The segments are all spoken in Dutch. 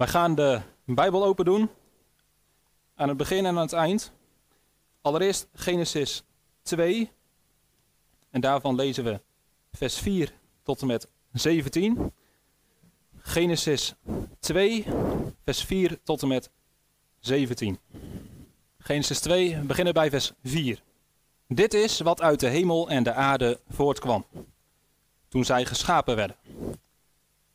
Wij gaan de Bijbel open doen. Aan het begin en aan het eind. Allereerst Genesis 2. En daarvan lezen we vers 4 tot en met 17. Genesis 2, vers 4 tot en met 17. Genesis 2, we beginnen bij vers 4. Dit is wat uit de hemel en de aarde voortkwam, toen zij geschapen werden.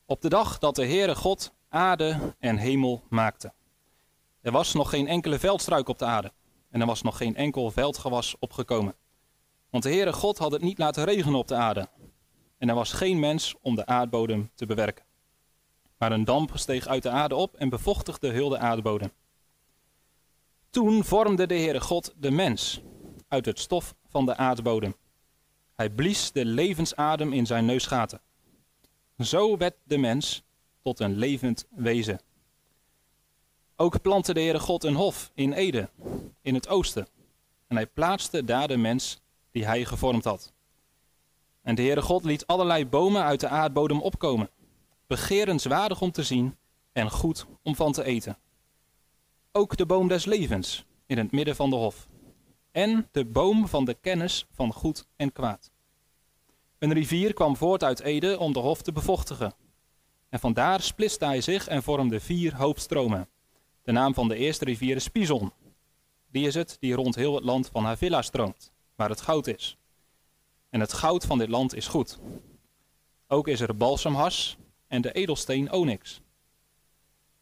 Op de dag dat de Heere God aarde en hemel maakte. Er was nog geen enkele veldstruik op de aarde en er was nog geen enkel veldgewas opgekomen. Want de Heere God had het niet laten regenen op de aarde en er was geen mens om de aardbodem te bewerken. Maar een damp steeg uit de aarde op en bevochtigde heel de aardbodem. Toen vormde de Heere God de mens uit het stof van de aardbodem. Hij blies de levensadem in zijn neusgaten. Zo werd de mens tot een levend wezen. Ook plantte de Heere God een hof in Eden, in het oosten. En hij plaatste daar de mens die hij gevormd had. En de Heere God liet allerlei bomen uit de aardbodem opkomen, begerenswaardig om te zien en goed om van te eten. Ook de boom des levens in het midden van de hof. En de boom van de kennis van goed en kwaad. Een rivier kwam voort uit Ede om de hof te bevochtigen. En vandaar splitste hij zich en vormde vier hoofdstromen. De naam van de eerste rivier is Pison. Die is het die rond heel het land van Havilla stroomt, waar het goud is. En het goud van dit land is goed. Ook is er balsamhas en de edelsteen onyx.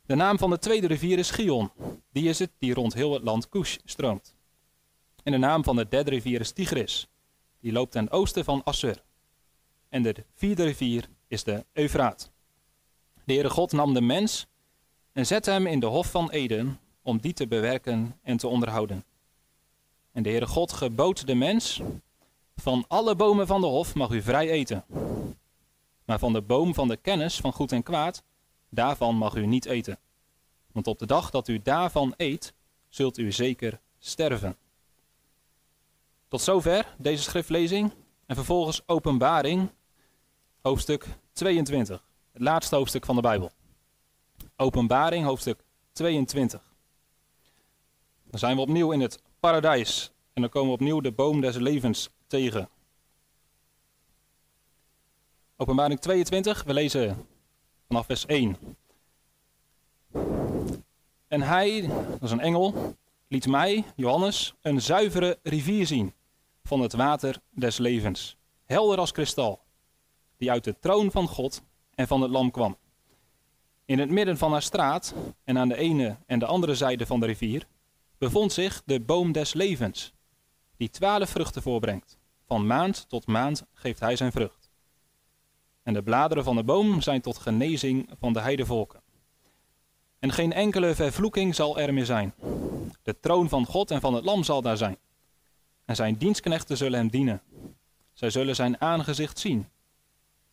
De naam van de tweede rivier is Gion. Die is het die rond heel het land Kush stroomt. En de naam van de derde rivier is Tigris. Die loopt ten oosten van Assur. En de vierde rivier is de Eufraat. De Heere God nam de mens en zette hem in de hof van Eden om die te bewerken en te onderhouden. En de Heere God gebood de mens, van alle bomen van de hof mag u vrij eten. Maar van de boom van de kennis van goed en kwaad, daarvan mag u niet eten. Want op de dag dat u daarvan eet, zult u zeker sterven. Tot zover deze schriftlezing en vervolgens openbaring, hoofdstuk 22. Het laatste hoofdstuk van de Bijbel. Openbaring, hoofdstuk 22. Dan zijn we opnieuw in het paradijs en dan komen we opnieuw de boom des levens tegen. Openbaring 22, we lezen vanaf vers 1. En hij, dat is een engel, liet mij, Johannes, een zuivere rivier zien van het water des levens, helder als kristal, die uit de troon van God en van het lam kwam. In het midden van haar straat en aan de ene en de andere zijde van de rivier bevond zich de boom des levens, die twaalf vruchten voorbrengt. Van maand tot maand geeft hij zijn vrucht. En de bladeren van de boom zijn tot genezing van de heidevolken. En geen enkele vervloeking zal er meer zijn. De troon van God en van het lam zal daar zijn. En zijn dienstknechten zullen hem dienen. Zij zullen zijn aangezicht zien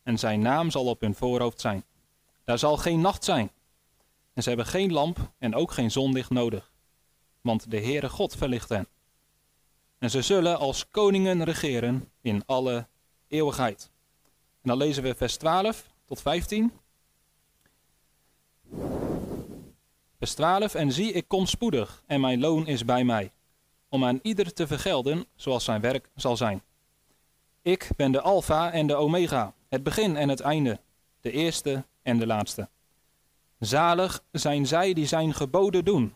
en zijn naam zal op hun voorhoofd zijn. Daar zal geen nacht zijn. En ze hebben geen lamp en ook geen zonlicht nodig, want de Heere God verlicht hen. En ze zullen als koningen regeren in alle eeuwigheid. En dan lezen we vers 12 tot 15. Vers 12. En zie, ik kom spoedig, en mijn loon is bij mij, om aan ieder te vergelden zoals zijn werk zal zijn. Ik ben de Alpha en de Omega, het begin en het einde, de eerste en de laatste. Zalig zijn zij die zijn geboden doen,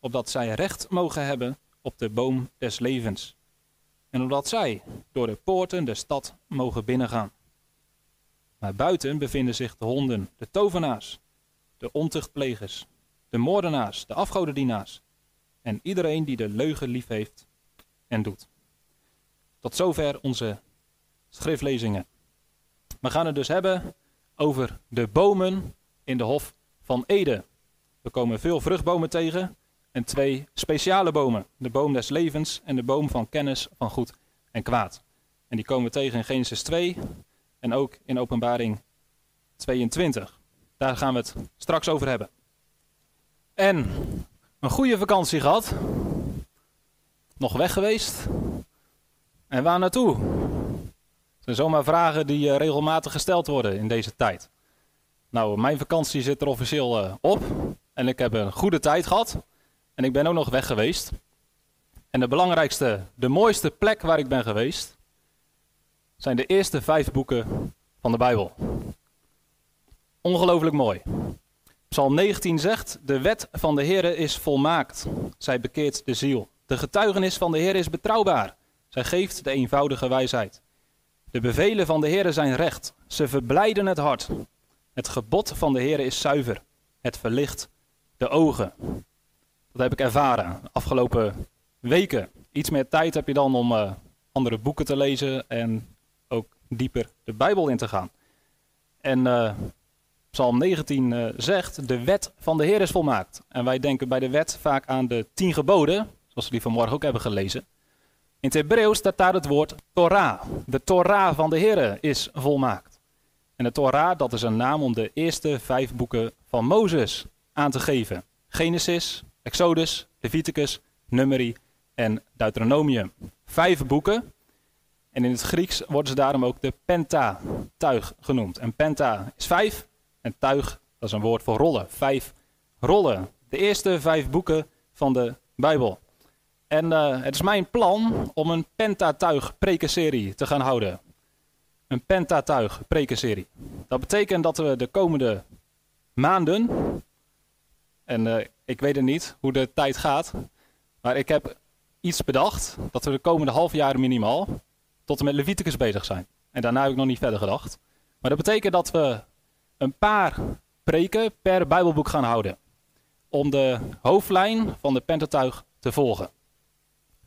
opdat zij recht mogen hebben op de boom des levens. En opdat zij door de poorten de stad mogen binnengaan. Maar buiten bevinden zich de honden, de tovenaars, de ontuchtplegers, de moordenaars, de afgodendienaars en iedereen die de leugen lief heeft en doet. Tot zover onze schriftlezingen. We gaan het dus hebben over de bomen in de Hof van Eden. We komen veel vruchtbomen tegen en twee speciale bomen. De boom des levens en de boom van kennis van goed en kwaad. En die komen we tegen in Genesis 2 en ook in Openbaring 22. Daar gaan we het straks over hebben. En een goede vakantie gehad. Nog weg geweest. En waar naartoe? Zijn zomaar vragen die uh, regelmatig gesteld worden in deze tijd. Nou, mijn vakantie zit er officieel uh, op. En ik heb een goede tijd gehad. En ik ben ook nog weg geweest. En de belangrijkste, de mooiste plek waar ik ben geweest, zijn de eerste vijf boeken van de Bijbel. Ongelooflijk mooi. Psalm 19 zegt: De wet van de Heer is volmaakt. Zij bekeert de ziel. De getuigenis van de Heer is betrouwbaar. Zij geeft de eenvoudige wijsheid. De bevelen van de Heer zijn recht. Ze verblijden het hart. Het gebod van de Heer is zuiver. Het verlicht de ogen. Dat heb ik ervaren de afgelopen weken. Iets meer tijd heb je dan om uh, andere boeken te lezen en ook dieper de Bijbel in te gaan. En uh, Psalm 19 uh, zegt: De wet van de Heer is volmaakt. En wij denken bij de wet vaak aan de tien geboden, zoals we die vanmorgen ook hebben gelezen. In het Hebreeuws staat daar het woord Torah. De Torah van de Heer is volmaakt. En de Torah, dat is een naam om de eerste vijf boeken van Mozes aan te geven. Genesis, Exodus, Leviticus, Numeri en Deuteronomium. Vijf boeken. En in het Grieks worden ze daarom ook de Penta-tuig genoemd. En Penta is vijf en tuig, dat is een woord voor rollen. Vijf rollen. De eerste vijf boeken van de Bijbel. En uh, het is mijn plan om een Pentatuig prekenserie te gaan houden. Een Pentatuig prekenserie. Dat betekent dat we de komende maanden, en uh, ik weet het niet hoe de tijd gaat, maar ik heb iets bedacht dat we de komende half jaar minimaal tot en met Leviticus bezig zijn. En daarna heb ik nog niet verder gedacht. Maar dat betekent dat we een paar preken per Bijbelboek gaan houden. Om de hoofdlijn van de Pentatuig te volgen.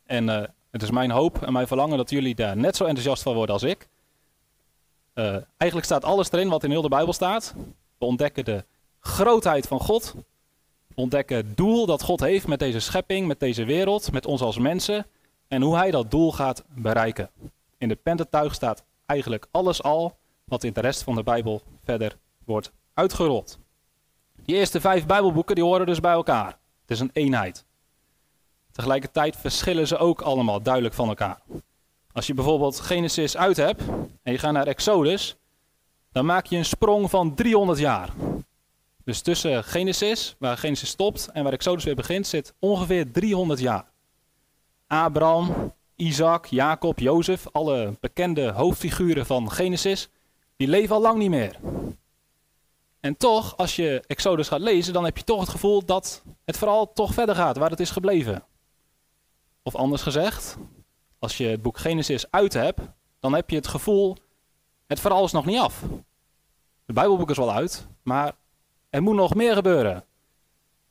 En uh, het is mijn hoop en mijn verlangen dat jullie daar net zo enthousiast van worden als ik. Uh, eigenlijk staat alles erin wat in heel de Bijbel staat. We ontdekken de grootheid van God. We ontdekken het doel dat God heeft met deze schepping, met deze wereld, met ons als mensen. En hoe hij dat doel gaat bereiken. In de Pentateuch staat eigenlijk alles al wat in de rest van de Bijbel verder wordt uitgerold. Die eerste vijf Bijbelboeken die horen dus bij elkaar. Het is een eenheid. Tegelijkertijd verschillen ze ook allemaal duidelijk van elkaar. Als je bijvoorbeeld Genesis uit hebt en je gaat naar Exodus, dan maak je een sprong van 300 jaar. Dus tussen Genesis, waar Genesis stopt, en waar Exodus weer begint, zit ongeveer 300 jaar. Abraham, Isaac, Jacob, Jozef, alle bekende hoofdfiguren van Genesis, die leven al lang niet meer. En toch, als je Exodus gaat lezen, dan heb je toch het gevoel dat het vooral toch verder gaat, waar het is gebleven. Of anders gezegd, als je het boek Genesis uit hebt, dan heb je het gevoel, het verhaal is nog niet af. Het Bijbelboek is wel uit, maar er moet nog meer gebeuren.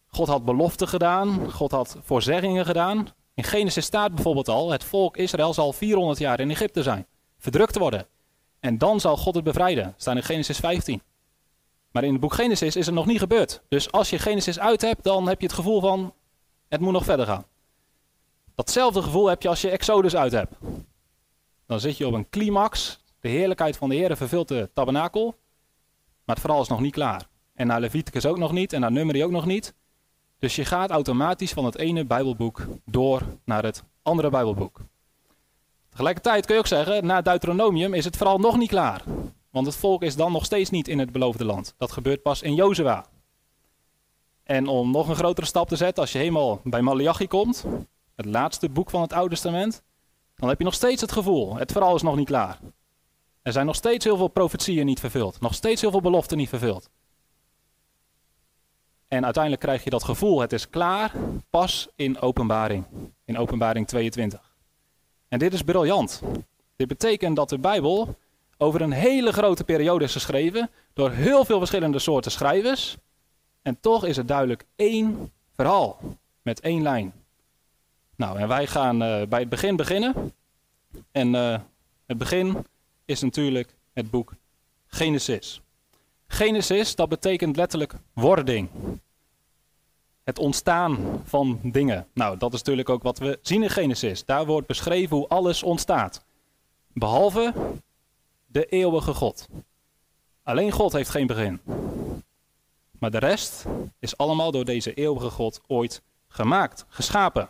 God had beloften gedaan, God had voorzeggingen gedaan. In Genesis staat bijvoorbeeld al, het volk Israël zal 400 jaar in Egypte zijn, verdrukt worden. En dan zal God het bevrijden, staat in Genesis 15. Maar in het boek Genesis is het nog niet gebeurd. Dus als je Genesis uit hebt, dan heb je het gevoel van, het moet nog verder gaan. Datzelfde gevoel heb je als je Exodus uit hebt. Dan zit je op een climax. De heerlijkheid van de Heer vervult de tabernakel. Maar het verhaal is nog niet klaar. En naar Leviticus ook nog niet. En naar Numeri ook nog niet. Dus je gaat automatisch van het ene Bijbelboek door naar het andere Bijbelboek. Tegelijkertijd kun je ook zeggen, na Deuteronomium is het verhaal nog niet klaar. Want het volk is dan nog steeds niet in het beloofde land. Dat gebeurt pas in Jozua. En om nog een grotere stap te zetten, als je helemaal bij Malachi komt, het laatste boek van het Oude Testament, dan heb je nog steeds het gevoel, het verhaal is nog niet klaar. Er zijn nog steeds heel veel profetieën niet vervuld, nog steeds heel veel beloften niet vervuld. En uiteindelijk krijg je dat gevoel, het is klaar, pas in openbaring, in openbaring 22. En dit is briljant. Dit betekent dat de Bijbel over een hele grote periode is geschreven door heel veel verschillende soorten schrijvers. En toch is het duidelijk één verhaal met één lijn. Nou, en wij gaan uh, bij het begin beginnen. En uh, het begin is natuurlijk het boek Genesis. Genesis, dat betekent letterlijk wording. Het ontstaan van dingen. Nou, dat is natuurlijk ook wat we zien in Genesis. Daar wordt beschreven hoe alles ontstaat. Behalve de eeuwige God. Alleen God heeft geen begin. Maar de rest is allemaal door deze eeuwige God ooit gemaakt, geschapen.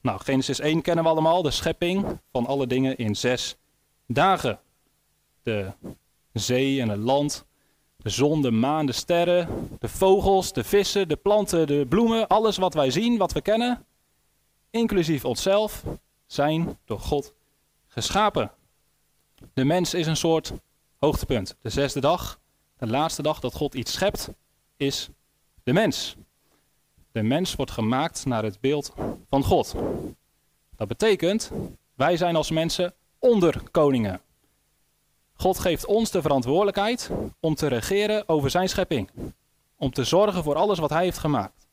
Nou, Genesis 1 kennen we allemaal, de schepping van alle dingen in zes dagen. De zee en het land, De zon, de maan, de sterren, de vogels, de vissen, de planten, de bloemen, alles wat wij zien, wat we kennen, inclusief onszelf, zijn door God geschapen. De mens is een soort hoogtepunt. De zesde dag, de laatste dag dat God iets schept, is de mens. De mens wordt gemaakt naar het beeld van God. Dat betekent, wij zijn als mensen onder koningen. God geeft ons de verantwoordelijkheid om te regeren over zijn schepping. Om te zorgen voor alles wat hij heeft gemaakt.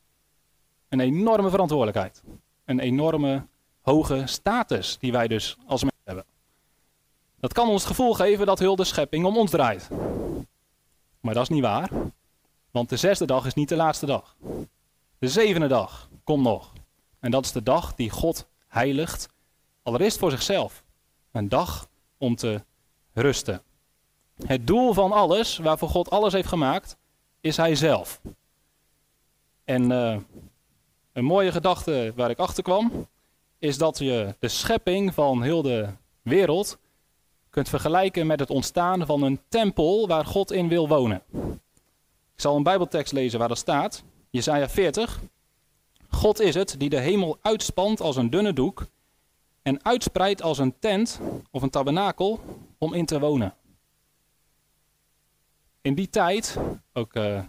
Een enorme verantwoordelijkheid. Een enorme hoge status die wij dus als mensen hebben. Dat kan ons het gevoel geven dat heel de schepping om ons draait. Maar dat is niet waar. Want de zesde dag is niet de laatste dag. De zevende dag komt nog. En dat is de dag die God heiligt. Allereerst voor zichzelf. Een dag om te rusten. Het doel van alles, waarvoor God alles heeft gemaakt, is Hij zelf. En uh, een mooie gedachte waar ik achter kwam, is dat je de schepping van heel de wereld kunt vergelijken met het ontstaan van een tempel waar God in wil wonen. Ik zal een Bijbeltekst lezen waar dat staat. Jesaja 40. God is het die de hemel uitspant als een dunne doek en uitspreidt als een tent of een tabernakel om in te wonen. In die tijd, ook uh,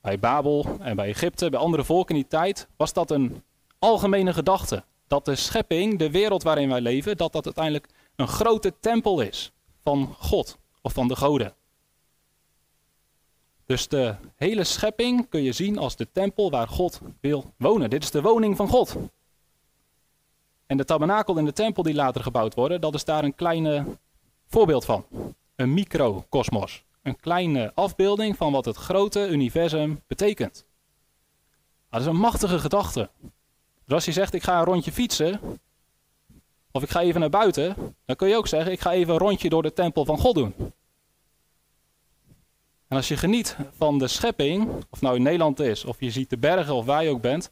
bij Babel en bij Egypte, bij andere volken in die tijd, was dat een algemene gedachte. Dat de schepping, de wereld waarin wij leven, dat dat uiteindelijk een grote tempel is van God of van de goden. Dus de hele schepping kun je zien als de tempel waar God wil wonen. Dit is de woning van God. En de tabernakel en de tempel die later gebouwd worden, dat is daar een kleine voorbeeld van. Een microcosmos. Een kleine afbeelding van wat het grote universum betekent. Dat is een machtige gedachte. Dus als je zegt ik ga een rondje fietsen, of ik ga even naar buiten, dan kun je ook zeggen ik ga even een rondje door de tempel van God doen. En als je geniet van de schepping, of nou in Nederland is, of je ziet de bergen of waar je ook bent,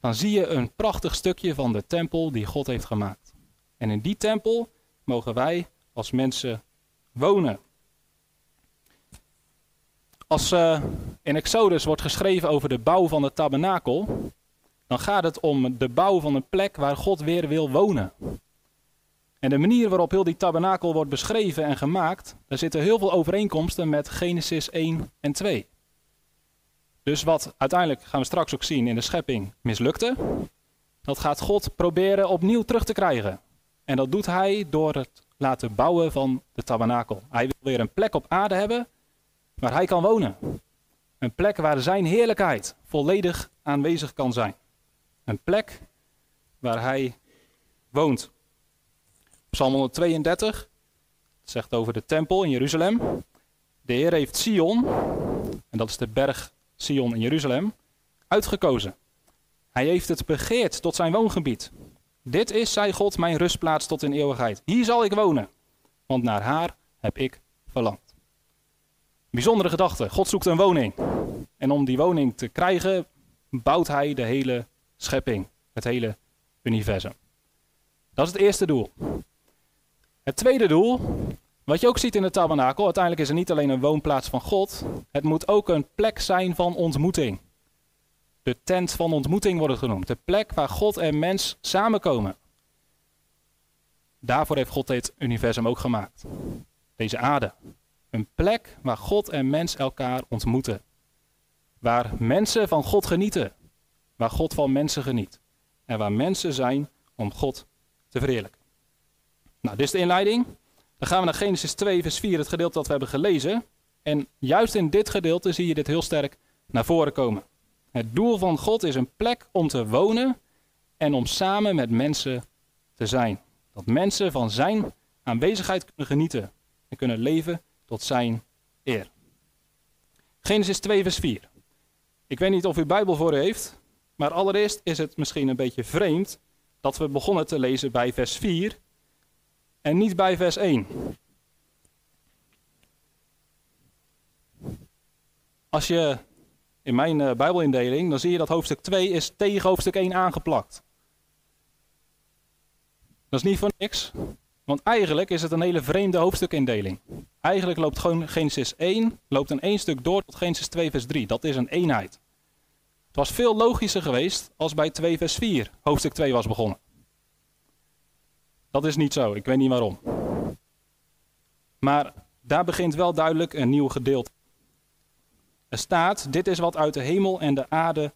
dan zie je een prachtig stukje van de tempel die God heeft gemaakt. En in die tempel mogen wij als mensen wonen. Als uh, in Exodus wordt geschreven over de bouw van de tabernakel, dan gaat het om de bouw van een plek waar God weer wil wonen. En de manier waarop heel die tabernakel wordt beschreven en gemaakt, daar zitten heel veel overeenkomsten met Genesis 1 en 2. Dus wat uiteindelijk, gaan we straks ook zien, in de schepping mislukte, dat gaat God proberen opnieuw terug te krijgen. En dat doet hij door het laten bouwen van de tabernakel. Hij wil weer een plek op aarde hebben waar hij kan wonen. Een plek waar zijn heerlijkheid volledig aanwezig kan zijn. Een plek waar hij woont. Psalm 132 zegt over de tempel in Jeruzalem. De Heer heeft Sion, en dat is de berg Sion in Jeruzalem, uitgekozen. Hij heeft het begeerd tot zijn woongebied. Dit is, zei God, mijn rustplaats tot in eeuwigheid. Hier zal ik wonen, want naar haar heb ik verlangd. Bijzondere gedachte. God zoekt een woning. En om die woning te krijgen, bouwt hij de hele schepping, het hele universum. Dat is het eerste doel. Het tweede doel, wat je ook ziet in de tabernakel, uiteindelijk is er niet alleen een woonplaats van God, het moet ook een plek zijn van ontmoeting. De tent van ontmoeting wordt het genoemd. De plek waar God en mens samenkomen. Daarvoor heeft God dit universum ook gemaakt. Deze aarde. Een plek waar God en mens elkaar ontmoeten. Waar mensen van God genieten. Waar God van mensen geniet. En waar mensen zijn om God te verheerlijken. Nou, dit is de inleiding. Dan gaan we naar Genesis 2, vers 4, het gedeelte dat we hebben gelezen. En juist in dit gedeelte zie je dit heel sterk naar voren komen. Het doel van God is een plek om te wonen en om samen met mensen te zijn. Dat mensen van zijn aanwezigheid kunnen genieten en kunnen leven tot zijn eer. Genesis 2, vers 4. Ik weet niet of u Bijbel voor u heeft, maar allereerst is het misschien een beetje vreemd dat we begonnen te lezen bij vers 4 en niet bij vers 1. Als je in mijn uh, Bijbelindeling, dan zie je dat hoofdstuk 2 is tegen hoofdstuk 1 aangeplakt. Dat is niet voor niks. Want eigenlijk is het een hele vreemde hoofdstukindeling. Eigenlijk loopt gewoon Genesis 1, loopt een één stuk door tot Genesis 2 vers 3. Dat is een eenheid. Het was veel logischer geweest als bij 2 vers 4 hoofdstuk 2 was begonnen. Dat is niet zo, ik weet niet waarom. Maar daar begint wel duidelijk een nieuw gedeelte. Er staat, dit is wat uit de hemel en de aarde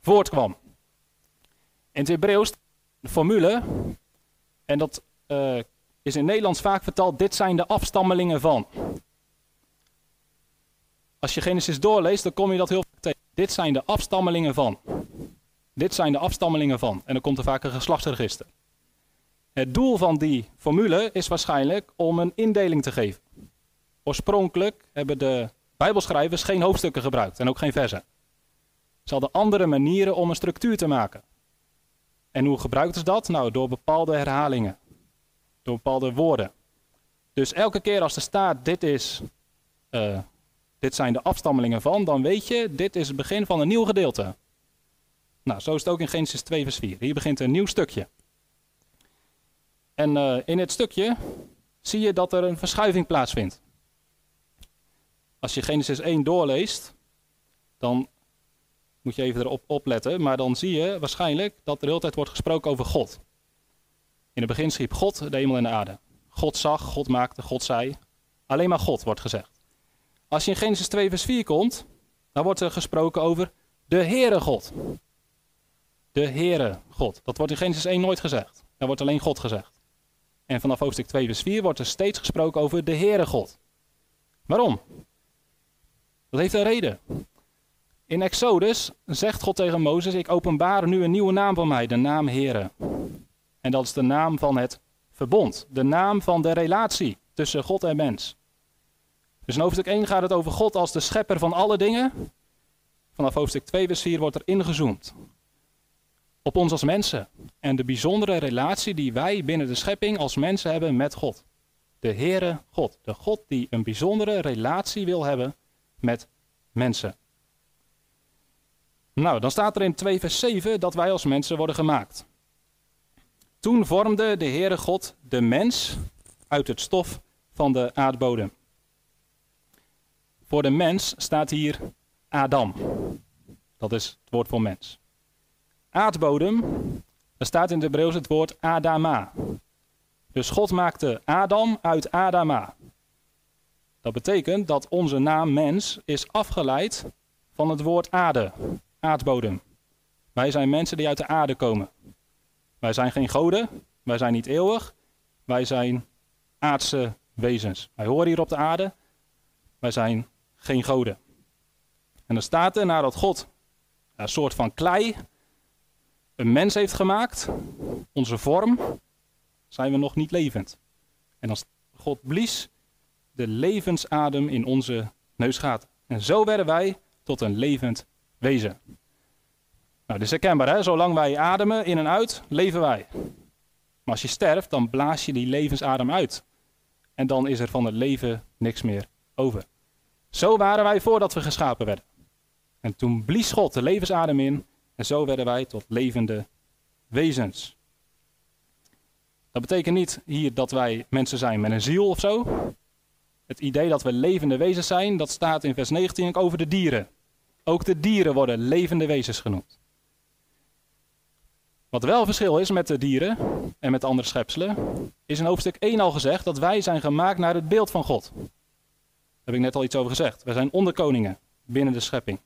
voortkwam. In het Hebreeuws de formule, en dat uh, is in Nederlands vaak vertaald, dit zijn de afstammelingen van. Als je Genesis doorleest, dan kom je dat heel vaak tegen. Dit zijn de afstammelingen van. Dit zijn de afstammelingen van. En dan komt er vaak een geslachtsregister. Het doel van die formule is waarschijnlijk om een indeling te geven. Oorspronkelijk hebben de Bijbelschrijvers geen hoofdstukken gebruikt en ook geen versen. Ze hadden andere manieren om een structuur te maken. En hoe gebruikten ze dat? Nou, door bepaalde herhalingen, door bepaalde woorden. Dus elke keer als er staat: dit, is, uh, dit zijn de afstammelingen van, dan weet je, dit is het begin van een nieuw gedeelte. Nou, zo is het ook in Genesis 2, vers 4. Hier begint een nieuw stukje. En uh, in het stukje zie je dat er een verschuiving plaatsvindt. Als je Genesis 1 doorleest, dan moet je even erop opletten, maar dan zie je waarschijnlijk dat er de hele tijd wordt gesproken over God. In het begin schiep God de hemel en de aarde. God zag, God maakte, God zei. Alleen maar God wordt gezegd. Als je in Genesis 2 vers 4 komt, dan wordt er gesproken over de Heere God. De Heere God. Dat wordt in Genesis 1 nooit gezegd. Er wordt alleen God gezegd. En vanaf hoofdstuk 2 vers 4 wordt er steeds gesproken over de Heere God. Waarom? Dat heeft een reden. In Exodus zegt God tegen Mozes: Ik openbaar nu een nieuwe naam van mij, de naam Here. En dat is de naam van het verbond, de naam van de relatie tussen God en mens. Dus in hoofdstuk 1 gaat het over God als de schepper van alle dingen. Vanaf hoofdstuk 2 vers 4 wordt er ingezoomd op ons als mensen en de bijzondere relatie die wij binnen de schepping als mensen hebben met God. De Heere God, de God die een bijzondere relatie wil hebben met mensen. Nou, dan staat er in 2 vers 7 dat wij als mensen worden gemaakt. Toen vormde de Heere God de mens uit het stof van de aardbodem. Voor de mens staat hier Adam. Dat is het woord voor mens. Aardbodem, er staat in de Hebreeuws het woord Adama. Dus God maakte Adam uit Adama. Dat betekent dat onze naam mens is afgeleid van het woord aarde, aardbodem. Wij zijn mensen die uit de aarde komen. Wij zijn geen goden, wij zijn niet eeuwig, wij zijn aardse wezens. Wij horen hier op de aarde, wij zijn geen goden. En dan staat er nadat God een soort van klei een mens heeft gemaakt, onze vorm, zijn we nog niet levend. En als God blies de levensadem in onze neusgaten. En zo werden wij tot een levend wezen. Nou, dit is herkenbaar, hè? Zolang wij ademen in en uit, leven wij. Maar als je sterft, dan blaas je die levensadem uit. En dan is er van het leven niks meer over. Zo waren wij voordat we geschapen werden. En toen blies God de levensadem in. En zo werden wij tot levende wezens. Dat betekent niet hier dat wij mensen zijn met een ziel of zo. Het idee dat we levende wezens zijn, dat staat in vers 19 over de dieren. Ook de dieren worden levende wezens genoemd. Wat wel verschil is met de dieren en met andere schepselen, is in hoofdstuk 1 al gezegd dat wij zijn gemaakt naar het beeld van God. Daar heb ik net al iets over gezegd. Wij zijn onderkoningen binnen de schepping.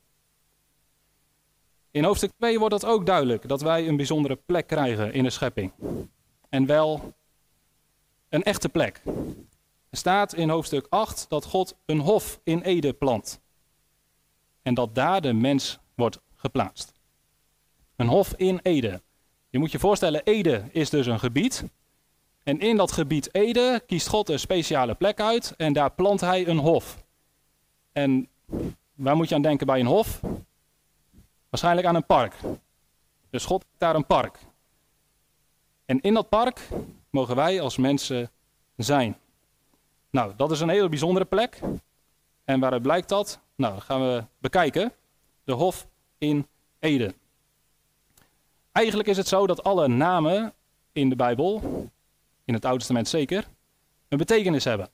In hoofdstuk 2 wordt dat ook duidelijk, dat wij een bijzondere plek krijgen in de schepping. En wel een echte plek. Er staat in hoofdstuk 8 dat God een hof in Ede plant. En dat daar de mens wordt geplaatst. Een hof in Ede. Je moet je voorstellen, Ede is dus een gebied. En in dat gebied Ede kiest God een speciale plek uit en daar plant hij een hof. En waar moet je aan denken bij een hof? Waarschijnlijk aan een park. Dus God heeft daar een park. En in dat park mogen wij als mensen zijn. Nou, dat is een hele bijzondere plek. En waaruit blijkt dat? Nou, dat gaan we bekijken. De Hof in Eden. Eigenlijk is het zo dat alle namen in de Bijbel, in het Oude Testament zeker, een betekenis hebben.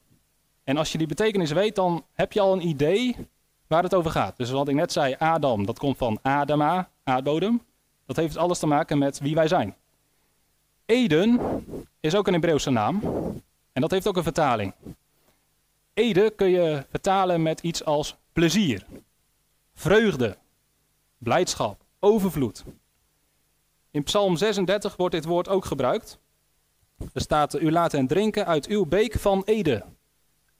En als je die betekenis weet, dan heb je al een idee waar het over gaat. Dus wat ik net zei, Adam, dat komt van Adama, aardbodem. Dat heeft alles te maken met wie wij zijn. Eden is ook een Hebreeuwse naam. En dat heeft ook een vertaling. Eden kun je vertalen met iets als plezier, vreugde, blijdschap, overvloed. In Psalm 36 wordt dit woord ook gebruikt. Er staat: U laat hen drinken uit uw beek van Ede.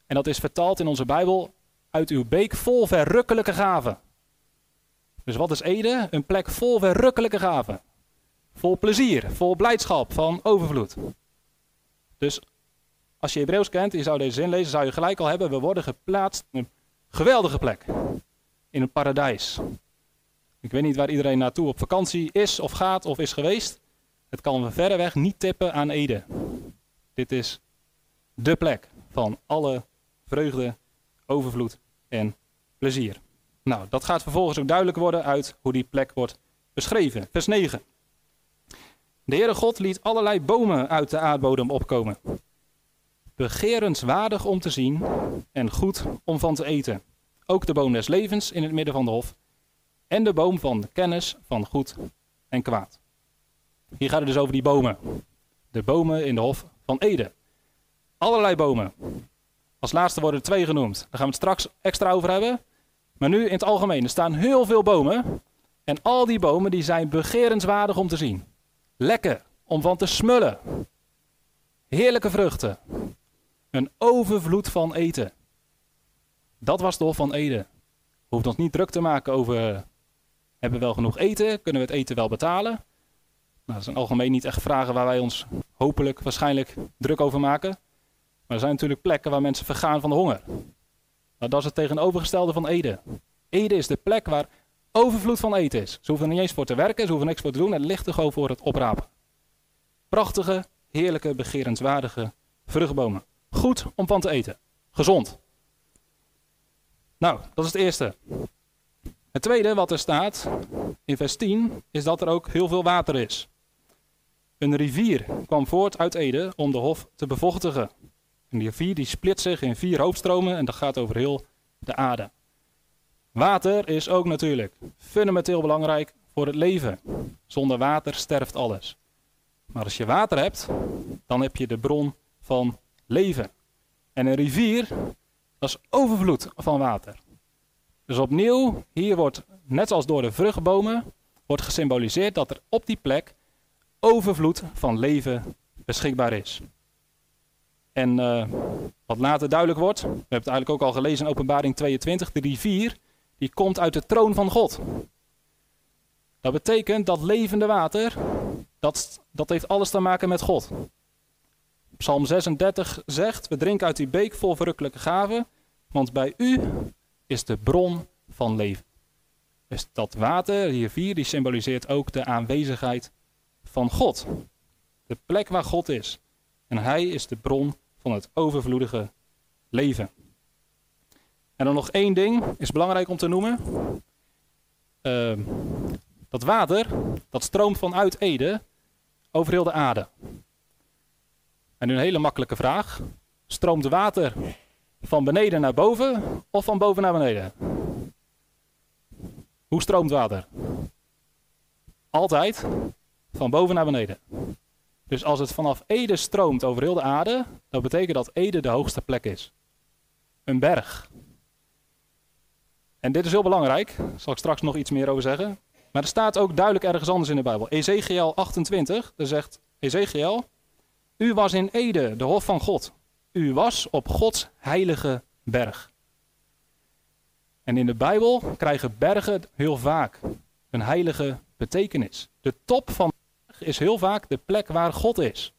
En dat is vertaald in onze Bijbel uit uw beek vol verrukkelijke gaven. Dus wat is Ede? Een plek vol verrukkelijke gaven. Vol plezier, vol blijdschap, van overvloed. Dus als je Hebreeuws kent, je zou deze zin lezen, zou je gelijk al hebben, we worden geplaatst in een geweldige plek. In een paradijs. Ik weet niet waar iedereen naartoe op vakantie is of gaat of is geweest. Het kan we verreweg niet tippen aan Ede. Dit is de plek van alle vreugde, overvloed en plezier. Nou, dat gaat vervolgens ook duidelijk worden uit hoe die plek wordt beschreven. Vers 9. De Heere God liet allerlei bomen uit de aardbodem opkomen. Begerenswaardig om te zien en goed om van te eten. Ook de boom des levens in het midden van de hof. En de boom van kennis van goed en kwaad. Hier gaat het dus over die bomen. De bomen in de hof van Eden. Allerlei bomen. Als laatste worden er twee genoemd. Daar gaan we het straks extra over hebben. Maar nu in het algemeen. Er staan heel veel bomen. En al die bomen die zijn begerenswaardig om te zien. Lekker om van te smullen. Heerlijke vruchten. Een overvloed van eten. Dat was de Hof van Eden. Hoeft ons niet druk te maken over. Hebben we wel genoeg eten? Kunnen we het eten wel betalen? Nou, dat zijn algemeen niet echt vragen waar wij ons hopelijk, waarschijnlijk druk over maken. Maar er zijn natuurlijk plekken waar mensen vergaan van de honger. Nou, dat is het tegenovergestelde van Eden. Eden is de plek waar overvloed van eten is. Ze hoeven er niet eens voor te werken, ze hoeven niks voor te doen. Het ligt er gewoon voor het oprapen. Prachtige, heerlijke, begerenswaardige vruchtbomen. Goed om van te eten. Gezond. Nou, dat is het eerste. Het tweede wat er staat in vers 10 is dat er ook heel veel water is. Een rivier kwam voort uit Ede om de hof te bevochtigen. En die rivier die split zich in vier hoofdstromen en dat gaat over heel de aarde. Water is ook natuurlijk fundamenteel belangrijk voor het leven. Zonder water sterft alles. Maar als je water hebt, dan heb je de bron van leven. En een rivier, dat is overvloed van water. Dus opnieuw, hier wordt, net als door de vruchtbomen, wordt gesymboliseerd dat er op die plek overvloed van leven beschikbaar is. En uh, wat later duidelijk wordt, we hebben het eigenlijk ook al gelezen in openbaring 22, de rivier, die komt uit de troon van God. Dat betekent dat levende water, dat, dat heeft alles te maken met God. Psalm 36 zegt, we drinken uit die beek vol verrukkelijke gaven, want bij u is de bron van leven. Dus dat water, die rivier, die symboliseert ook de aanwezigheid van God. De plek waar God is. En hij is de bron van het overvloedige leven. En dan nog één ding is belangrijk om te noemen. Uh, dat water, dat stroomt vanuit Ede over heel de aarde. En nu een hele makkelijke vraag. Stroomt water van beneden naar boven of van boven naar beneden? Hoe stroomt water? Altijd van boven naar beneden. Dus als het vanaf Ede stroomt over heel de aarde, dan betekent dat Ede de hoogste plek is. Een berg. En dit is heel belangrijk, daar zal ik straks nog iets meer over zeggen. Maar er staat ook duidelijk ergens anders in de Bijbel. Ezekiel 28, daar zegt Ezekiel, u was in Ede, de hof van God. U was op Gods heilige berg. En in de Bijbel krijgen bergen heel vaak een heilige betekenis. De top van is heel vaak de plek waar God is.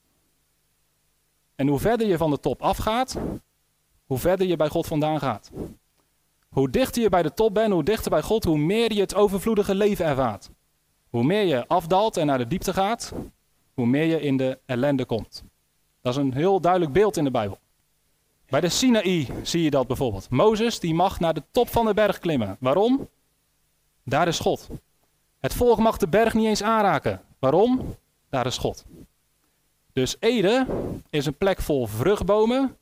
En hoe verder je van de top afgaat, hoe verder je bij God vandaan gaat. Hoe dichter je bij de top bent, hoe dichter bij God, hoe meer je het overvloedige leven ervaart. Hoe meer je afdaalt en naar de diepte gaat, hoe meer je in de ellende komt. Dat is een heel duidelijk beeld in de Bijbel. Bij de Sinaï zie je dat bijvoorbeeld. Mozes die mag naar de top van de berg klimmen. Waarom? Daar is God. Het volk mag de berg niet eens aanraken. Waarom? Daar is God. Dus Ede is een plek vol vruchtbomen.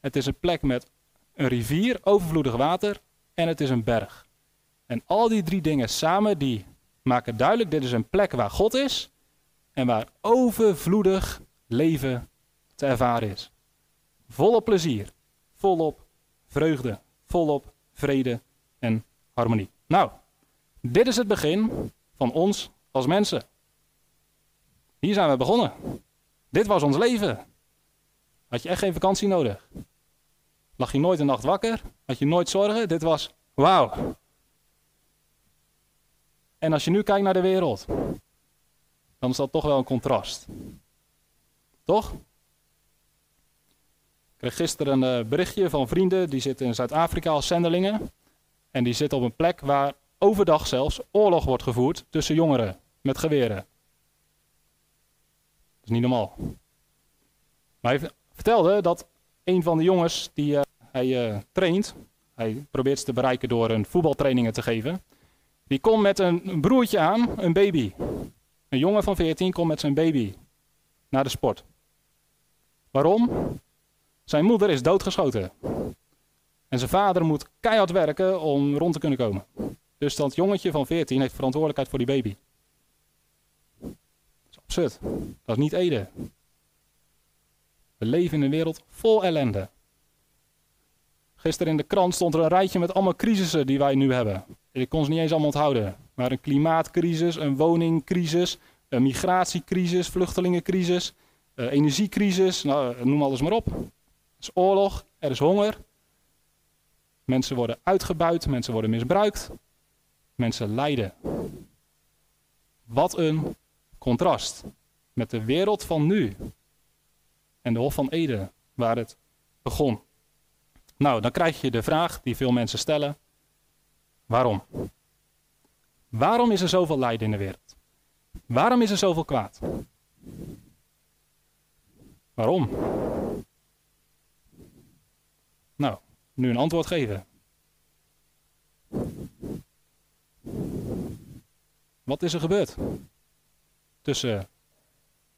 Het is een plek met een rivier, overvloedig water en het is een berg. En al die drie dingen samen die maken duidelijk, dit is een plek waar God is en waar overvloedig leven te ervaren is. Volop plezier, volop vreugde, volop vrede en harmonie. Nou, dit is het begin van ons als mensen. Hier zijn we begonnen. Dit was ons leven. Had je echt geen vakantie nodig. Lag je nooit een nacht wakker? Had je nooit zorgen? Dit was wauw. En als je nu kijkt naar de wereld, dan is dat toch wel een contrast. Toch? Ik kreeg gisteren een eh, berichtje van vrienden, die zitten in Zuid-Afrika als zendelingen. En die zitten op een plek waar overdag zelfs oorlog wordt gevoerd tussen jongeren met geweren. Niet normaal. Maar hij vertelde dat een van de jongens die uh, hij uh, traint, hij probeert ze te bereiken door een voetbaltrainingen te geven, die komt met een broertje aan, een baby. Een jongen van 14 komt met zijn baby naar de sport. Waarom? Zijn moeder is doodgeschoten. En zijn vader moet keihard werken om rond te kunnen komen. Dus dat jongetje van 14 heeft verantwoordelijkheid voor die baby. Dat is absurd. Dat is niet Ede. We leven in een wereld vol ellende. Gisteren in de krant stond er een rijtje met allemaal crisissen die wij nu hebben. Ik kon ze niet eens allemaal onthouden. Maar een klimaatcrisis, een woningcrisis, een migratiecrisis, vluchtelingencrisis, energiecrisis, nou, noem alles maar op. Er is oorlog, er is honger. Mensen worden uitgebuit, mensen worden misbruikt. Mensen lijden. Wat een contrast met de wereld van nu en de Hof van Eden, waar het begon. Nou, dan krijg je de vraag die veel mensen stellen: waarom? Waarom is er zoveel lijden in de wereld? Waarom is er zoveel kwaad? Waarom? Nou, nu een antwoord geven. Wat is er gebeurd tussen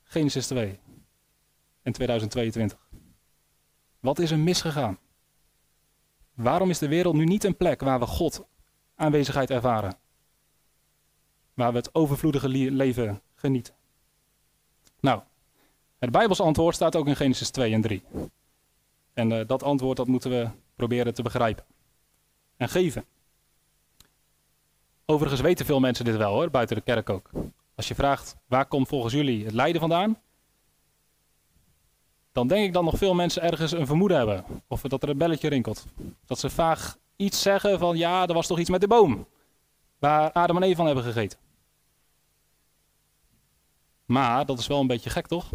Genesis 2 en 2022? Wat is er misgegaan? Waarom is de wereld nu niet een plek waar we God aanwezigheid ervaren? Waar we het overvloedige leven genieten? Nou, het Bijbels antwoord staat ook in Genesis 2 en 3. En uh, dat antwoord dat moeten we proberen te begrijpen en geven. Overigens weten veel mensen dit wel hoor, buiten de kerk ook. Als je vraagt waar komt volgens jullie het lijden vandaan, dan denk ik dat nog veel mensen ergens een vermoeden hebben. Of dat er een belletje rinkelt. Dat ze vaag iets zeggen van ja, er was toch iets met de boom. Waar Adam en Eva van hebben gegeten. Maar dat is wel een beetje gek toch?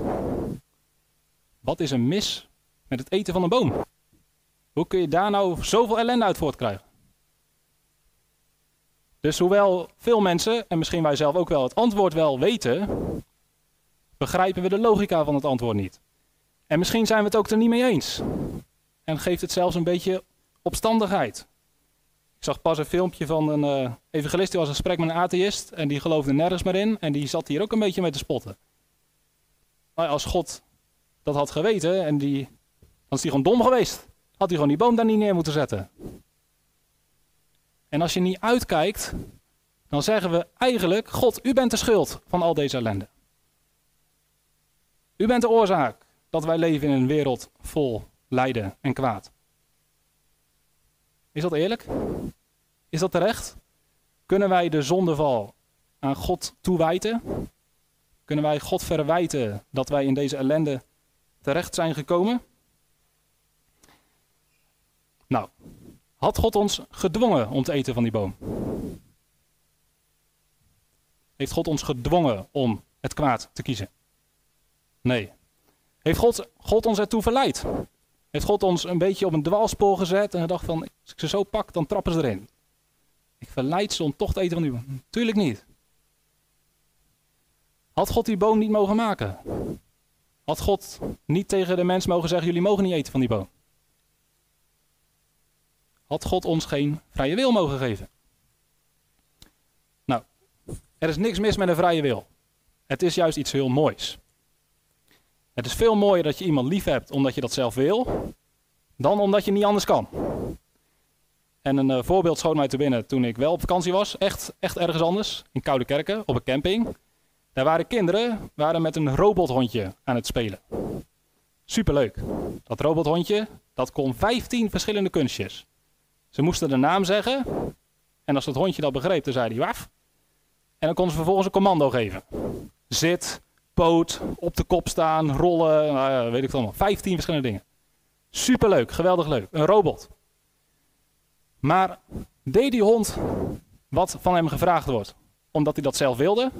Wat is er mis met het eten van een boom? Hoe kun je daar nou zoveel ellende uit voortkrijgen? Dus hoewel veel mensen, en misschien wij zelf ook wel, het antwoord wel weten, begrijpen we de logica van het antwoord niet. En misschien zijn we het ook er niet mee eens. En geeft het zelfs een beetje opstandigheid. Ik zag pas een filmpje van een uh, evangelist, die was een gesprek met een atheïst en die geloofde nergens meer in. En die zat hier ook een beetje mee te spotten. Maar als God dat had geweten en die, dan is hij gewoon dom geweest. Had hij gewoon die boom daar niet neer moeten zetten. En als je niet uitkijkt, dan zeggen we eigenlijk: God, u bent de schuld van al deze ellende. U bent de oorzaak dat wij leven in een wereld vol lijden en kwaad. Is dat eerlijk? Is dat terecht? Kunnen wij de zondeval aan God toewijten? Kunnen wij God verwijten dat wij in deze ellende terecht zijn gekomen? Nou, had God ons gedwongen om te eten van die boom? Heeft God ons gedwongen om het kwaad te kiezen? Nee. Heeft God, God ons ertoe verleid? Heeft God ons een beetje op een dwaalspoor gezet en gedacht van, als ik ze zo pak, dan trappen ze erin. Ik verleid ze om toch te eten van die boom. Tuurlijk niet. Had God die boom niet mogen maken? Had God niet tegen de mens mogen zeggen, jullie mogen niet eten van die boom? Had God ons geen vrije wil mogen geven? Nou, er is niks mis met een vrije wil. Het is juist iets heel moois. Het is veel mooier dat je iemand lief hebt omdat je dat zelf wil, dan omdat je niet anders kan. En een uh, voorbeeld schoot mij te binnen toen ik wel op vakantie was, echt, echt ergens anders, in Koude Kerken, op een camping. Daar waren kinderen waren met een robothondje aan het spelen. Superleuk. Dat robothondje, dat kon 15 verschillende kunstjes. Ze moesten de naam zeggen. En als het hondje dat begreep, dan zei hij waf. En dan konden ze vervolgens een commando geven. Zit, poot, op de kop staan, rollen, nou weet ik het allemaal. 15 verschillende dingen. Superleuk, geweldig leuk. Een robot. Maar deed die hond wat van hem gevraagd wordt? Omdat hij dat zelf wilde?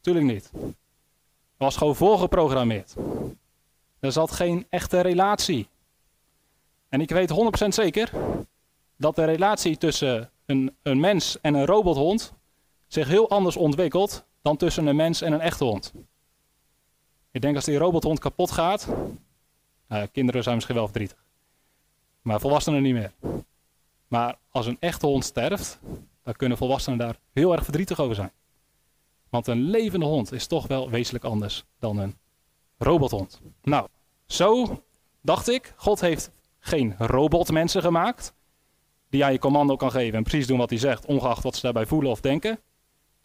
Tuurlijk niet. Hij was gewoon voorgeprogrammeerd. Er zat geen echte relatie. En ik weet 100% zeker dat de relatie tussen een, een mens en een robothond zich heel anders ontwikkelt dan tussen een mens en een echte hond. Ik denk als die robothond kapot gaat, nou, kinderen zijn misschien wel verdrietig, maar volwassenen niet meer. Maar als een echte hond sterft, dan kunnen volwassenen daar heel erg verdrietig over zijn. Want een levende hond is toch wel wezenlijk anders dan een robothond. Nou, zo dacht ik, God heeft geen robotmensen gemaakt, die aan je commando kan geven en precies doen wat hij zegt, ongeacht wat ze daarbij voelen of denken.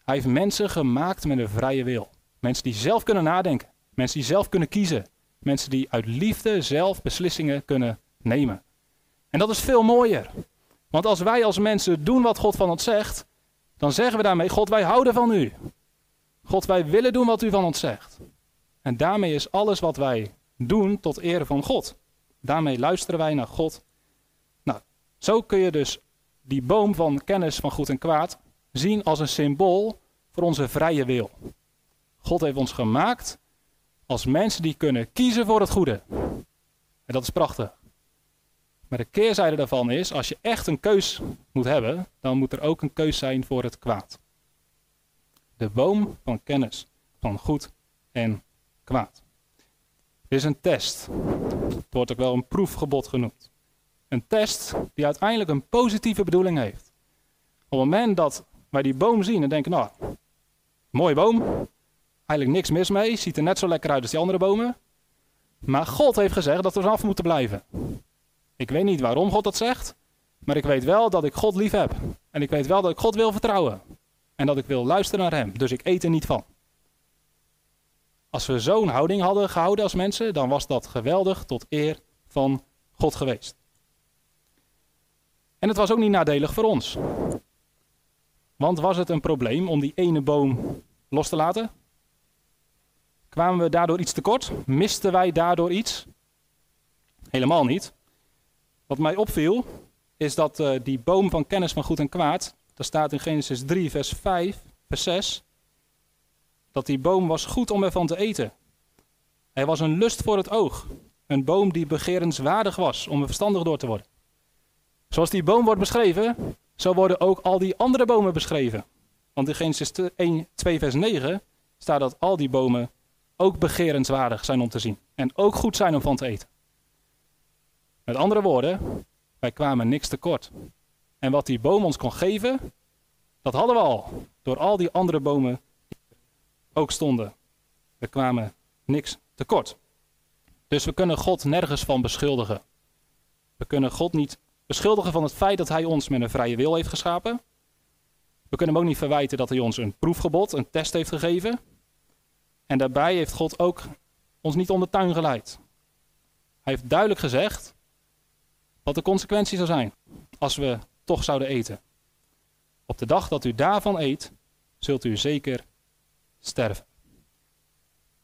Hij heeft mensen gemaakt met een vrije wil. Mensen die zelf kunnen nadenken, mensen die zelf kunnen kiezen, mensen die uit liefde zelf beslissingen kunnen nemen. En dat is veel mooier. Want als wij als mensen doen wat God van ons zegt, dan zeggen we daarmee: God, wij houden van u. God, wij willen doen wat u van ons zegt. En daarmee is alles wat wij doen tot ere van God. Daarmee luisteren wij naar God. Nou, zo kun je dus die boom van kennis van goed en kwaad zien als een symbool voor onze vrije wil. God heeft ons gemaakt als mensen die kunnen kiezen voor het goede. En dat is prachtig. Maar de keerzijde daarvan is, als je echt een keus moet hebben, dan moet er ook een keus zijn voor het kwaad. De boom van kennis van goed en kwaad. Dit is een test. Het wordt ook wel een proefgebod genoemd. Een test die uiteindelijk een positieve bedoeling heeft. Op het moment dat wij die boom zien en denken, nou, mooie boom, eigenlijk niks mis mee, ziet er net zo lekker uit als die andere bomen. Maar God heeft gezegd dat we eraf moeten blijven. Ik weet niet waarom God dat zegt, maar ik weet wel dat ik God lief heb. En ik weet wel dat ik God wil vertrouwen. En dat ik wil luisteren naar Hem. Dus ik eet er niet van. Als we zo'n houding hadden gehouden als mensen, dan was dat geweldig tot eer van God geweest. En het was ook niet nadelig voor ons. Want was het een probleem om die ene boom los te laten? Kwamen we daardoor iets tekort? Misten wij daardoor iets? Helemaal niet. Wat mij opviel, is dat uh, die boom van kennis van goed en kwaad, dat staat in Genesis 3, vers 5, vers 6, dat die boom was goed om ervan te eten. Hij was een lust voor het oog. Een boom die begerenswaardig was om er verstandig door te worden. Zoals die boom wordt beschreven, zo worden ook al die andere bomen beschreven. Want in Genesis 1, 2 vers 9 staat dat al die bomen ook begerenswaardig zijn om te zien. En ook goed zijn om van te eten. Met andere woorden, wij kwamen niks tekort. En wat die boom ons kon geven, dat hadden we al. Door al die andere bomen ook stonden. We kwamen niks tekort. Dus we kunnen God nergens van beschuldigen. We kunnen God niet beschuldigen van het feit dat Hij ons met een vrije wil heeft geschapen. We kunnen hem ook niet verwijten dat Hij ons een proefgebod, een test heeft gegeven. En daarbij heeft God ook ons niet onder tuin geleid. Hij heeft duidelijk gezegd wat de consequentie zou zijn als we toch zouden eten. Op de dag dat u daarvan eet, zult u zeker sterven.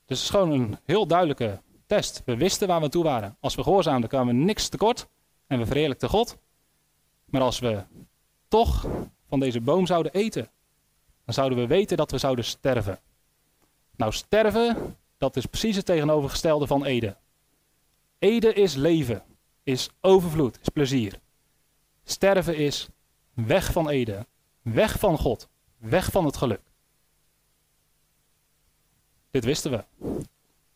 Dus het is gewoon een heel duidelijke test. We wisten waar we toe waren. Als we gehoorzaamden kwamen we niks tekort en we verheerlijkten God. Maar als we toch van deze boom zouden eten, dan zouden we weten dat we zouden sterven. Nou, sterven, dat is precies het tegenovergestelde van eden. Eden is leven, is overvloed, is plezier. Sterven is weg van Eden, weg van God, weg van het geluk. Dit wisten we.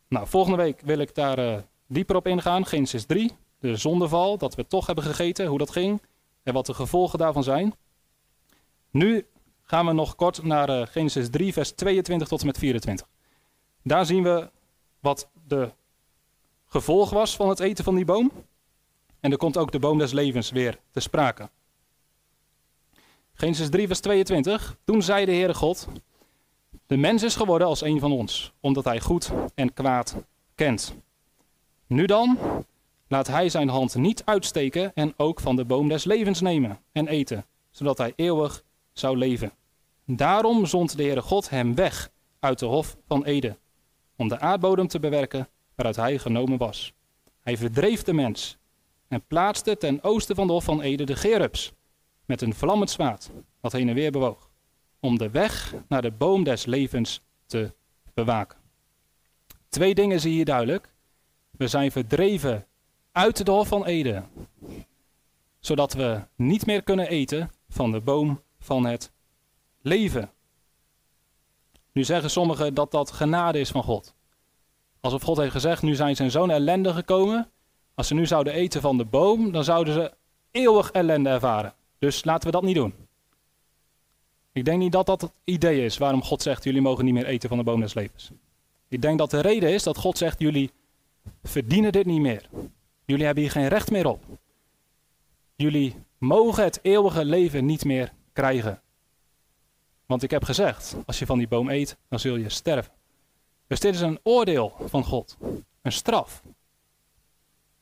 Nou, volgende week wil ik daar uh, dieper op ingaan. Genesis 3, de zondeval, dat we toch hebben gegeten, hoe dat ging en wat de gevolgen daarvan zijn. Nu gaan we nog kort naar uh, Genesis 3, vers 22 tot en met 24. Daar zien we wat de gevolg was van het eten van die boom. En er komt ook de boom des levens weer te sprake. Genesis 3, vers 22. Toen zei de Heere God: De mens is geworden als een van ons, omdat hij goed en kwaad kent. Nu dan, laat hij zijn hand niet uitsteken en ook van de boom des levens nemen en eten, zodat hij eeuwig zou leven. Daarom zond de Heere God hem weg uit de hof van Eden, om de aardbodem te bewerken waaruit hij genomen was. Hij verdreef de mens en plaatste ten oosten van de hof van Eden de Gerubs, met een vlammend zwaard dat heen en weer bewoog, om de weg naar de boom des levens te bewaken. Twee dingen zie je duidelijk. We zijn verdreven uit de hof van Eden, zodat we niet meer kunnen eten van de boom van het leven. Nu zeggen sommigen dat dat genade is van God. Alsof God heeft gezegd, nu zijn ze in zo'n ellende gekomen. Als ze nu zouden eten van de boom, dan zouden ze eeuwig ellende ervaren. Dus laten we dat niet doen. Ik denk niet dat dat het idee is waarom God zegt, jullie mogen niet meer eten van de boom des levens. Ik denk dat de reden is dat God zegt, jullie verdienen dit niet meer. Jullie hebben hier geen recht meer op. Jullie mogen het eeuwige leven niet meer krijgen. Want ik heb gezegd, als je van die boom eet, dan zul je sterven. Dus dit is een oordeel van God. Een straf.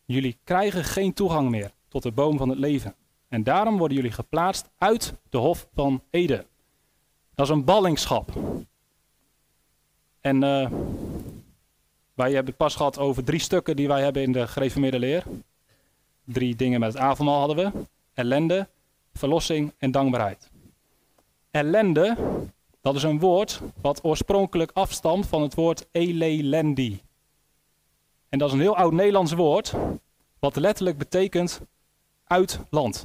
Jullie krijgen geen toegang meer tot de boom van het leven. En daarom worden jullie geplaatst uit de hof van Eden. Dat is een ballingschap. En uh, wij hebben het pas gehad over drie stukken die wij hebben in de gereformeerde leer. Drie dingen met het avondmaal hadden we. Ellende, verlossing en dankbaarheid. Ellende, dat is een woord wat oorspronkelijk afstamt van het woord elelendi. En dat is een heel oud Nederlands woord, wat letterlijk betekent uit land.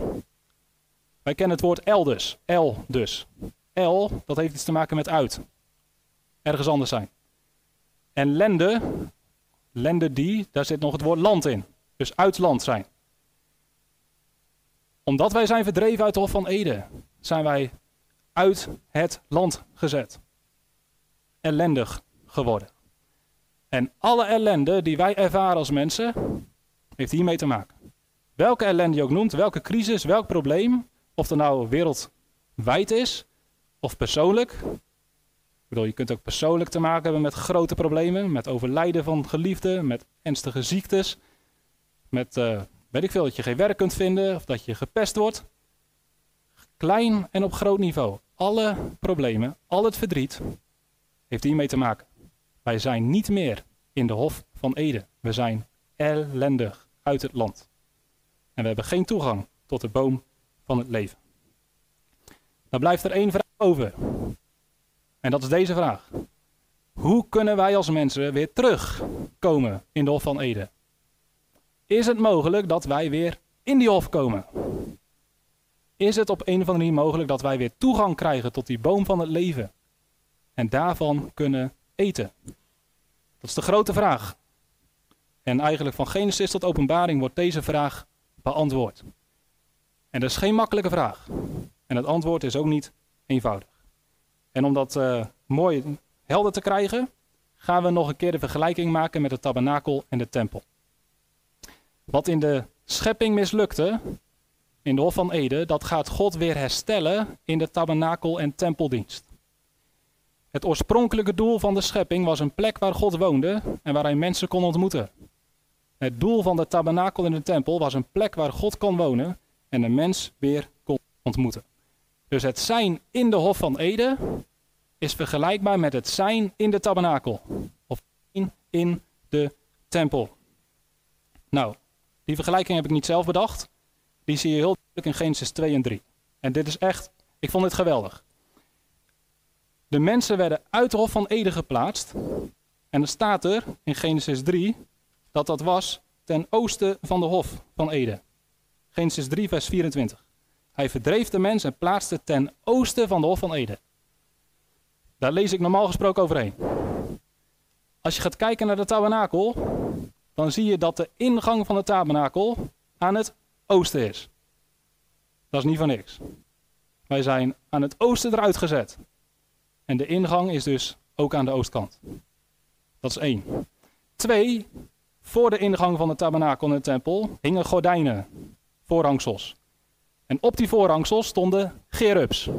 Wij kennen het woord elders, el dus. El, dat heeft iets te maken met uit. Ergens anders zijn. En lende, lende die, daar zit nog het woord land in. Dus uit land zijn. Omdat wij zijn verdreven uit de Hof van Ede, zijn wij uit het land gezet. Ellendig geworden. En alle ellende die wij ervaren als mensen, heeft hiermee te maken. Welke ellende je ook noemt, welke crisis, welk probleem, of het nou wereldwijd is of persoonlijk. Bedoel, je kunt ook persoonlijk te maken hebben met grote problemen, met overlijden van geliefden, met ernstige ziektes, met, uh, weet ik veel, dat je geen werk kunt vinden of dat je gepest wordt. Klein en op groot niveau. Alle problemen, al het verdriet heeft hiermee te maken. Wij zijn niet meer in de Hof van Eden. We zijn ellendig uit het land. En we hebben geen toegang tot de boom van het leven. Dan blijft er één vraag over. En dat is deze vraag. Hoe kunnen wij als mensen weer terugkomen in de Hof van Eden? Is het mogelijk dat wij weer in die Hof komen? Is het op een of andere manier mogelijk dat wij weer toegang krijgen tot die boom van het leven? En daarvan kunnen eten? Dat is de grote vraag. En eigenlijk van Genesis tot openbaring wordt deze vraag beantwoord. En dat is geen makkelijke vraag. En het antwoord is ook niet eenvoudig. En om dat uh, mooi helder te krijgen, gaan we nog een keer de vergelijking maken met de tabernakel en de tempel. Wat in de schepping mislukte, in de Hof van Eden, dat gaat God weer herstellen in de tabernakel- en tempeldienst. Het oorspronkelijke doel van de schepping was een plek waar God woonde en waar hij mensen kon ontmoeten. Het doel van de tabernakel en de tempel was een plek waar God kon wonen en de mens weer kon ontmoeten. Dus het zijn in de Hof van Eden is vergelijkbaar met het zijn in de tabernakel. Of in de tempel. Nou, die vergelijking heb ik niet zelf bedacht. Die zie je heel duidelijk in Genesis 2 en 3. En dit is echt, ik vond dit geweldig. De mensen werden uit de Hof van Eden geplaatst. En er staat er in Genesis 3 dat dat was ten oosten van de Hof van Eden. Genesis 3, vers 24. Hij verdreef de mens en plaatste ten oosten van de Hof van Eden. Daar lees ik normaal gesproken overheen. Als je gaat kijken naar de tabernakel, dan zie je dat de ingang van de tabernakel aan het oosten is. Dat is niet van niks. Wij zijn aan het oosten eruit gezet. En de ingang is dus ook aan de oostkant. Dat is één. Twee, voor de ingang van de tabernakel en de tempel hingen gordijnen, voorhangsels. En op die voorhangsels stonden gerubs.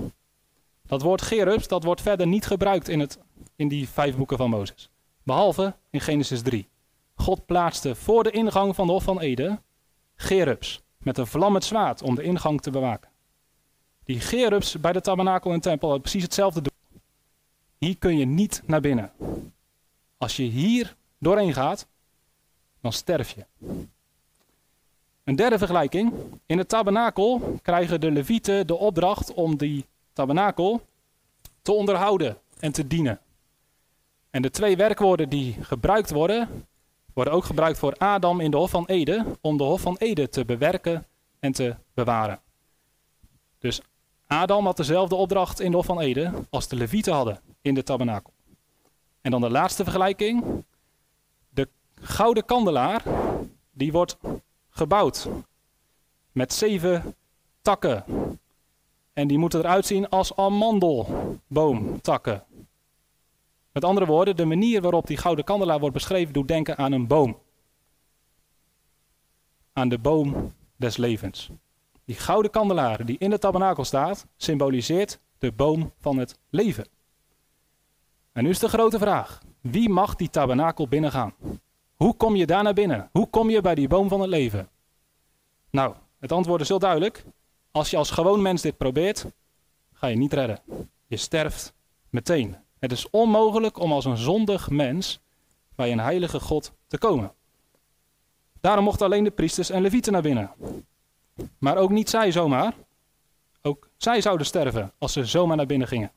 Dat woord gerubs, dat wordt verder niet gebruikt in, het, in die vijf boeken van Mozes. Behalve in Genesis 3. God plaatste voor de ingang van de Hof van Eden gerubs met een vlammend zwaard om de ingang te bewaken. Die gerubs bij de tabernakel en tempel hadden precies hetzelfde doel. Hier kun je niet naar binnen. Als je hier doorheen gaat, dan sterf je. Een derde vergelijking. In het tabernakel krijgen de levieten de opdracht om die tabernakel te onderhouden en te dienen. En de twee werkwoorden die gebruikt worden, worden ook gebruikt voor Adam in de Hof van Ede, om de Hof van Ede te bewerken en te bewaren. Dus Adam had dezelfde opdracht in de Hof van Ede als de Levieten hadden in de tabernakel. En dan de laatste vergelijking. De gouden kandelaar, die wordt gebouwd met zeven takken. En die moeten eruit zien als amandelboomtakken. Met andere woorden, de manier waarop die gouden kandelaar wordt beschreven doet denken aan een boom. Aan de boom des levens. Die gouden kandelaar die in de tabernakel staat, symboliseert de boom van het leven. En nu is de grote vraag: wie mag die tabernakel binnengaan? Hoe kom je daar naar binnen? Hoe kom je bij die boom van het leven? Nou, het antwoord is heel duidelijk. Als je als gewoon mens dit probeert, ga je niet redden. Je sterft meteen. Het is onmogelijk om als een zondig mens bij een heilige God te komen. Daarom mochten alleen de priesters en levieten naar binnen. Maar ook niet zij zomaar. Ook zij zouden sterven als ze zomaar naar binnen gingen.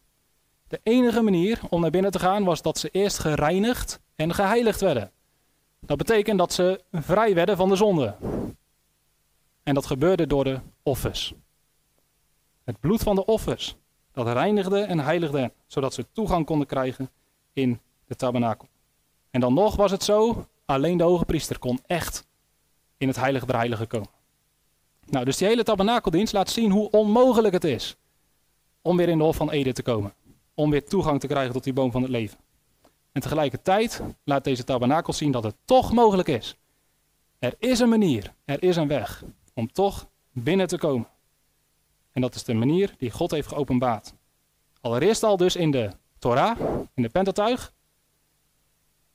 De enige manier om naar binnen te gaan was dat ze eerst gereinigd en geheiligd werden. Dat betekent dat ze vrij werden van de zonde. En dat gebeurde door de offers. Het bloed van de offers, dat reinigde en heiligde zodat ze toegang konden krijgen in de tabernakel. En dan nog was het zo, alleen de hoge priester kon echt in het heilige der heiligen komen. Nou, dus die hele tabernakeldienst laat zien hoe onmogelijk het is om weer in de Hof van Eden te komen. Om weer toegang te krijgen tot die boom van het leven. En tegelijkertijd laat deze tabernakel zien dat het toch mogelijk is. Er is een manier, er is een weg om toch binnen te komen. En dat is de manier die God heeft geopenbaard. Allereerst al dus in de Torah, in de Pentateuch.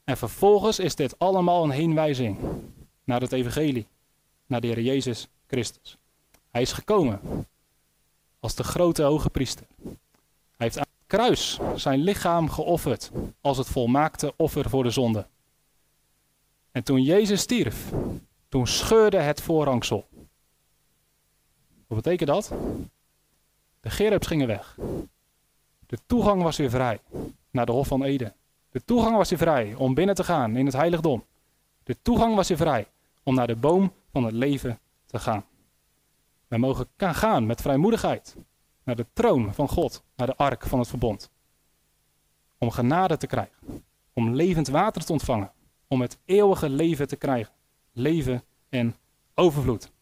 En vervolgens is dit allemaal een heenwijzing naar het evangelie, naar de Heer Jezus Christus. Hij is gekomen als de grote hoge priester. Hij heeft kruis zijn lichaam geofferd als het volmaakte offer voor de zonde. En toen Jezus stierf, toen scheurde het voorhangsel. Wat betekent dat? De gerubs gingen weg. De toegang was weer vrij naar de Hof van Eden. De toegang was weer vrij om binnen te gaan in het heiligdom. De toegang was weer vrij om naar de boom van het leven te gaan. Wij mogen gaan met vrijmoedigheid naar de troon van God, naar de ark van het verbond. Om genade te krijgen, om levend water te ontvangen, om het eeuwige leven te krijgen. Leven en overvloed.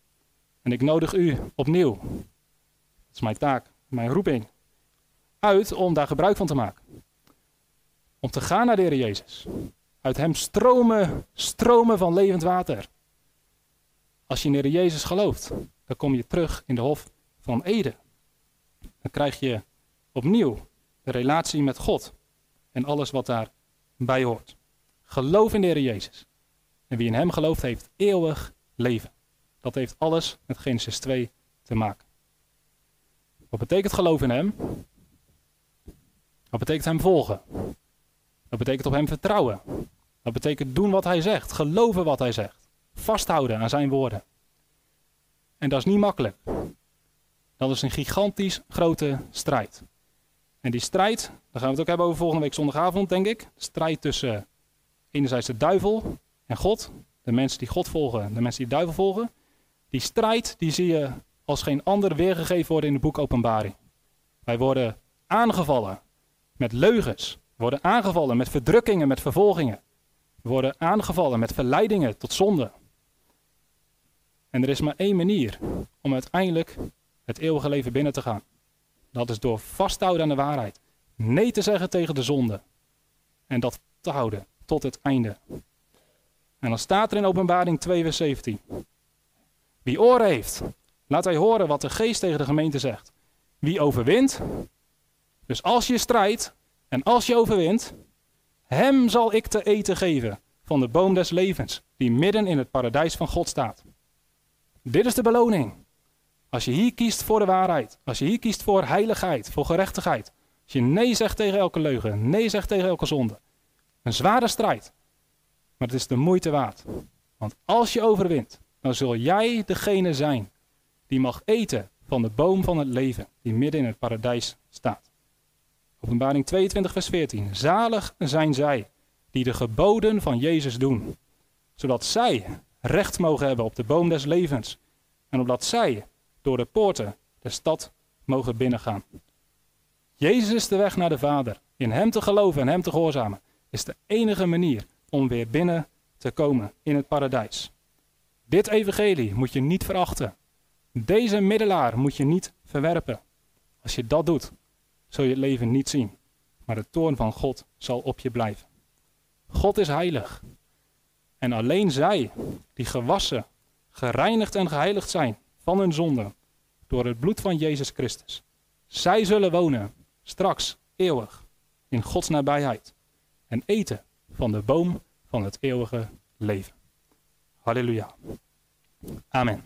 En ik nodig u opnieuw, dat is mijn taak, mijn roeping, uit om daar gebruik van te maken. Om te gaan naar de Heer Jezus. Uit Hem stromen, stromen van levend water. Als je in de Heer Jezus gelooft, dan kom je terug in de Hof van Eden. Dan krijg je opnieuw de relatie met God en alles wat daarbij hoort. Geloof in de Heer Jezus. En wie in Hem gelooft, heeft eeuwig leven. Dat heeft alles met Genesis 2 te maken. Wat betekent geloof in Hem? Wat betekent Hem volgen? Dat betekent op Hem vertrouwen. Dat betekent doen wat Hij zegt, geloven wat Hij zegt, vasthouden aan Zijn woorden. En dat is niet makkelijk. Dat is een gigantisch grote strijd. En die strijd, daar gaan we het ook hebben over volgende week zondagavond, denk ik. De strijd tussen enerzijds de duivel en God. De mensen die God volgen, de mensen die de duivel volgen. Die strijd, die zie je als geen ander weergegeven worden in het boek Openbaring. Wij worden aangevallen met leugens. We worden aangevallen met verdrukkingen, met vervolgingen. We worden aangevallen met verleidingen tot zonde. En er is maar één manier om uiteindelijk het eeuwige leven binnen te gaan. Dat is door vasthouden aan de waarheid. Nee te zeggen tegen de zonde. En dat te houden tot het einde. En dan staat er in Openbaring 2, vers 17. Wie oren heeft, laat hij horen wat de geest tegen de gemeente zegt. Wie overwint, dus als je strijdt en als je overwint, hem zal ik te eten geven van de boom des levens, die midden in het paradijs van God staat. Dit is de beloning. Als je hier kiest voor de waarheid, als je hier kiest voor heiligheid, voor gerechtigheid, als je nee zegt tegen elke leugen, nee zegt tegen elke zonde. Een zware strijd, maar het is de moeite waard. Want als je overwint, dan zul jij degene zijn die mag eten van de boom van het leven, die midden in het paradijs staat. Openbaring 22, vers 14. Zalig zijn zij die de geboden van Jezus doen, zodat zij recht mogen hebben op de boom des levens en opdat zij door de poorten de stad mogen binnengaan. Jezus is de weg naar de Vader. In Hem te geloven en Hem te gehoorzamen is de enige manier om weer binnen te komen in het paradijs. Dit evangelie moet je niet verachten. Deze middelaar moet je niet verwerpen. Als je dat doet, zul je het leven niet zien, maar de toorn van God zal op je blijven. God is heilig. En alleen zij, die gewassen, gereinigd en geheiligd zijn van hun zonden door het bloed van Jezus Christus, zij zullen wonen, straks, eeuwig, in Gods nabijheid en eten van de boom van het eeuwige leven. Halleluja. Amen.